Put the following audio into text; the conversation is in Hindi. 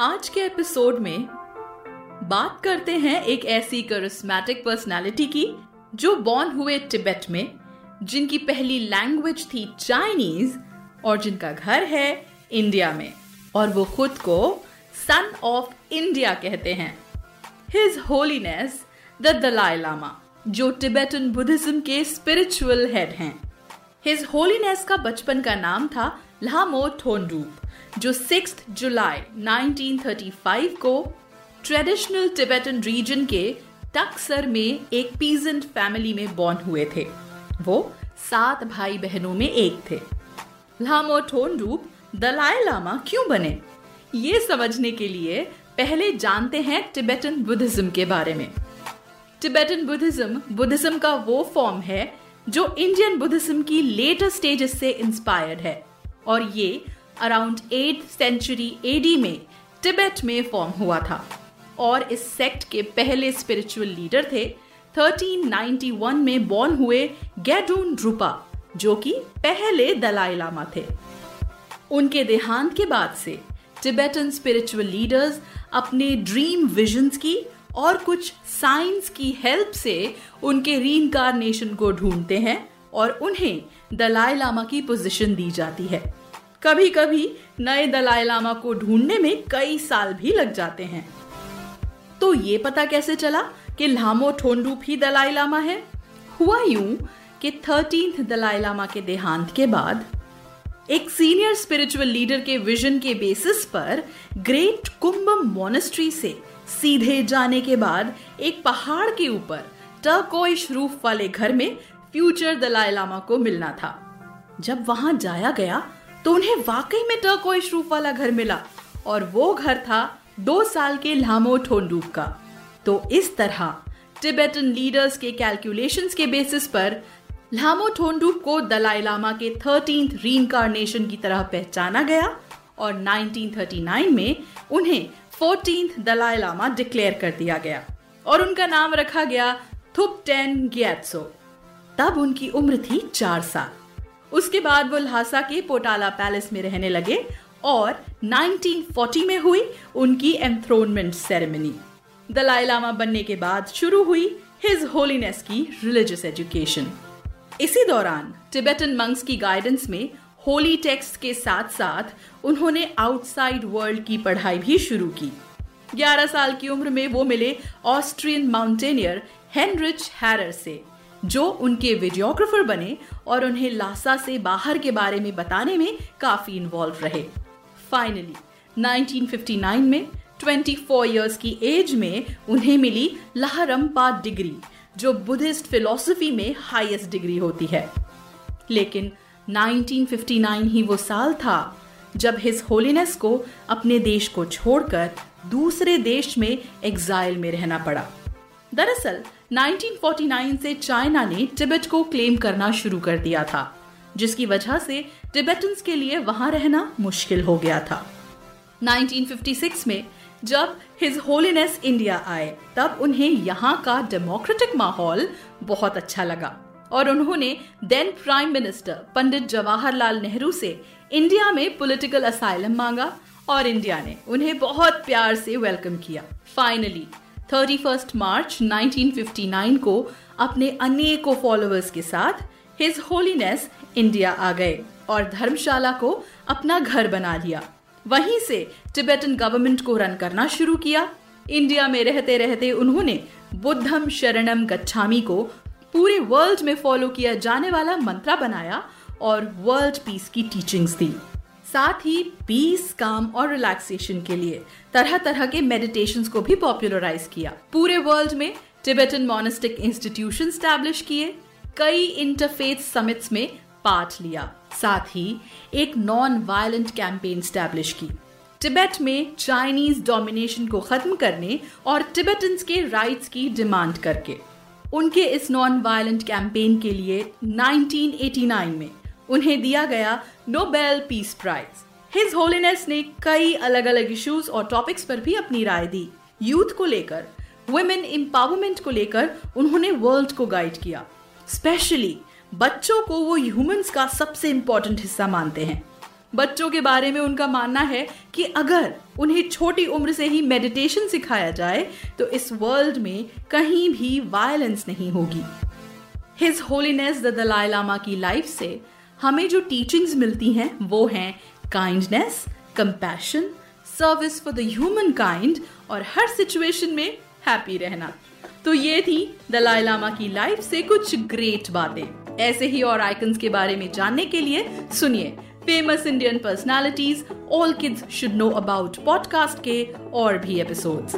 आज के एपिसोड में बात करते हैं एक ऐसी करिस्मेटिक पर्सनालिटी की, जो बॉर्न हुए टिबेट में, जिनकी पहली लैंग्वेज थी चाइनीज़ और जिनका घर है इंडिया में। और वो खुद को सन ऑफ़ इंडिया कहते हैं। His holiness the Dalai Lama जो टिबेटन बुद्धिज्म के स्पिरिचुअल हेड हैं। हिज होलीनेस का बचपन का नाम था लामो थोंडूप, जो 6 जुलाई 1935 को ट्रेडिशनल टिबेटन रीजन के टक्सर में एक पीजेंट फैमिली में बॉर्न हुए थे। वो सात भाई बहनों में एक थे। लामो ठोंडूप दलाई लामा क्यों बने? ये समझने के लिए पहले जानते हैं टिबेटन बुद्धिज्म के बारे में। टिबेटन बुद्धिज्म बुद्धिज्म का वो फॉर्म है जो इंडियन बुद्धिज्म की लेटर स्टेजेस से इंस्पायर्ड है। और ये अराउंड एट सेंचुरी एडी में तिब्बत में फॉर्म हुआ था। और इस सेक्ट के पहले स्पिरिचुअल लीडर थे। 1391 में बॉर्न हुए गैडून रूपा जो कि पहले दलाई लामा थे। उनके देहांत के बाद से टिबेटन स्पिरिचुअल लीडर्स अपने ड्रीम विजन्स की और कुछ साइंस की हेल्प से उनके रीइंकारनेशन को ढूंढते हैं। और उन्हें दलाई लामा की पोजीशन दी जाती है। कभी कभी नए दलाई लामा को ढूँढने में कई साल भी लग जाते हैं। तो ये पता कैसे चला कि लामो ठोंडूप ही दलाई लामा है? हुआ यूँ कि थर्टींथ दलाई लामा के देहांत के बाद एक सीनियर स्पिरिचुअल लीडर के विजन के बेसिस पर ग्रेट कुंभम मोनेस्ट्री से सीधे जाने के बाद एक पहाड़ के ऊपर टर्कोइश रूफ वाले घर में फ्यूचर दलाई लामा को मिलना था। जब वहाँ जाया गया तो उन्हें वाकई में टर्कोइश रूफ वाला घर मिला और वो घर था दो साल के लामो ठोंडूप का। तो इस तरह टिबेटन लीडर्स के कैलकुलेशंस के बेसिस पर लामो ठोंडूप को दलाई लामा के थर्टींथ रीइंकारनेशन की तरह पहचाना गया और 1939 में उन्हें फोर्टींथ दलाई लामा डिक्लेयर कर दिया गया और उनका नाम रखा गया थुप टेन ग्यात्सो। तब उनकी उम्र थी चार साल। उसके बाद वो लहासा के पोटाला पैलेस में रहने लगे और 1940 में हुई उनकी एंथ्रोनमेंट सेरेमनी। दलाई लामा बनने के बाद शुरू हुई हिज होलीनेस की रिलीजियस एजुकेशन। इसी दौरान टिबेटन मंक्स की गाइडेंस में होली टेक्स्ट के साथ साथ उन्होंने आउटसाइड वर्ल्ड की पढ़ाई भी शुरू की। 11 साल की उम्र में वो मिले ऑस्ट्रियन माउंटेनियर हेनरिच हैरर से। जो उनके वीडियोग्राफर बने और उन्हें लासा से बाहर के बारे में बताने में काफ़ी इन्वॉल्व रहे। फाइनली 1959 में 24 इयर्स की एज में उन्हें मिली लाहरम्पा डिग्री जो बुद्धिस्ट फिलोसफी में हाईएस्ट डिग्री होती है। लेकिन 1959 ही वो साल था जब हिज होलीनेस को अपने देश को छोड़कर दूसरे देश में एग्जाइल में रहना पड़ा। दरअसल 1949 से चाइना ने टिबेट को क्लेम करना शुरू कर दिया था, जिसकी वजह से टिबेटन्स के लिए वहाँ रहना मुश्किल हो गया था। 1956 में, जब हिज होलीनेस इंडिया आए, तब उन्हें यहाँ का डेमोक्रेटिक माहौल बहुत अच्छा लगा और उन्होंने then prime minister Pandit Jawaharlal Nehru से इंडिया में पॉलिटिकल असाइलम मांगा और इंडिया ने उन्हें बहुत प्यार से वेलकम किया। फाइनली 31 मार्च 1959 को अपने अनेकों फॉलोअर्स के साथ हिज होलीनेस इंडिया आ गए और धर्मशाला को अपना घर बना लिया। वहीं से टिबेटन गवर्नमेंट को रन करना शुरू किया। इंडिया में रहते रहते उन्होंने बुद्धम शरणम गच्छामी को पूरे वर्ल्ड में फॉलो किया जाने वाला मंत्रा बनाया और वर्ल्ड पीस की टीचिंग्स दी। साथ ही पीस काम और रिलैक्सेशन के लिए तरह तरह के मेडिटेशन को भी पॉपुलराइज किया। पूरे वर्ल्ड में टिबेटन मोनिस्टिक इंस्टीट्यूशन स्टैब्लिश किए, कई इंटरफेथ समिट्स में पार्ट लिया, साथ ही एक नॉन वायलेंट कैंपेन स्टैब्लिश की। तिब्बत में चाइनीज़ डोमिनेशन को खत्म करने और टिबेटन्स के राइट्स की डिमांड करके। उनके इस नॉन वायलेंट कैंपेन के लिए 1989 में उन्हें दिया गया Nobel peace prize his holiness ने कई अलग अलग इश्यूज़ और टॉपिक्स पर भी अपनी राय दी. यूथ को लेकर वुमेन एम्पावरमेंट को लेकर उन्होंने वर्ल्ड को गाइड किया. स्पेशली बच्चों को वो ह्यूमंस का सबसे इंपॉर्टेंट हिस्सा मानते हैं. बच्चों के बारे में उनका मानना है कि अगर उन्हें छोटी उम्र से ही मेडिटेशन सिखाया जाए तो इस वर्ल्ड में कहीं भी वायलेंस नहीं होगी. His holiness the Dalai Lama की लाइफ से हमें जो टीचिंग्स मिलती हैं, वो हैं kindness compassion service for the humankind और हर सिचुएशन में हैप्पी रहना। तो ये थी दलाई लामा की लाइफ से कुछ ग्रेट बातें। ऐसे ही और आइकन्स के बारे में जानने के लिए सुनिए famous Indian personalities all kids should know about podcast के और भी एपिसोड्स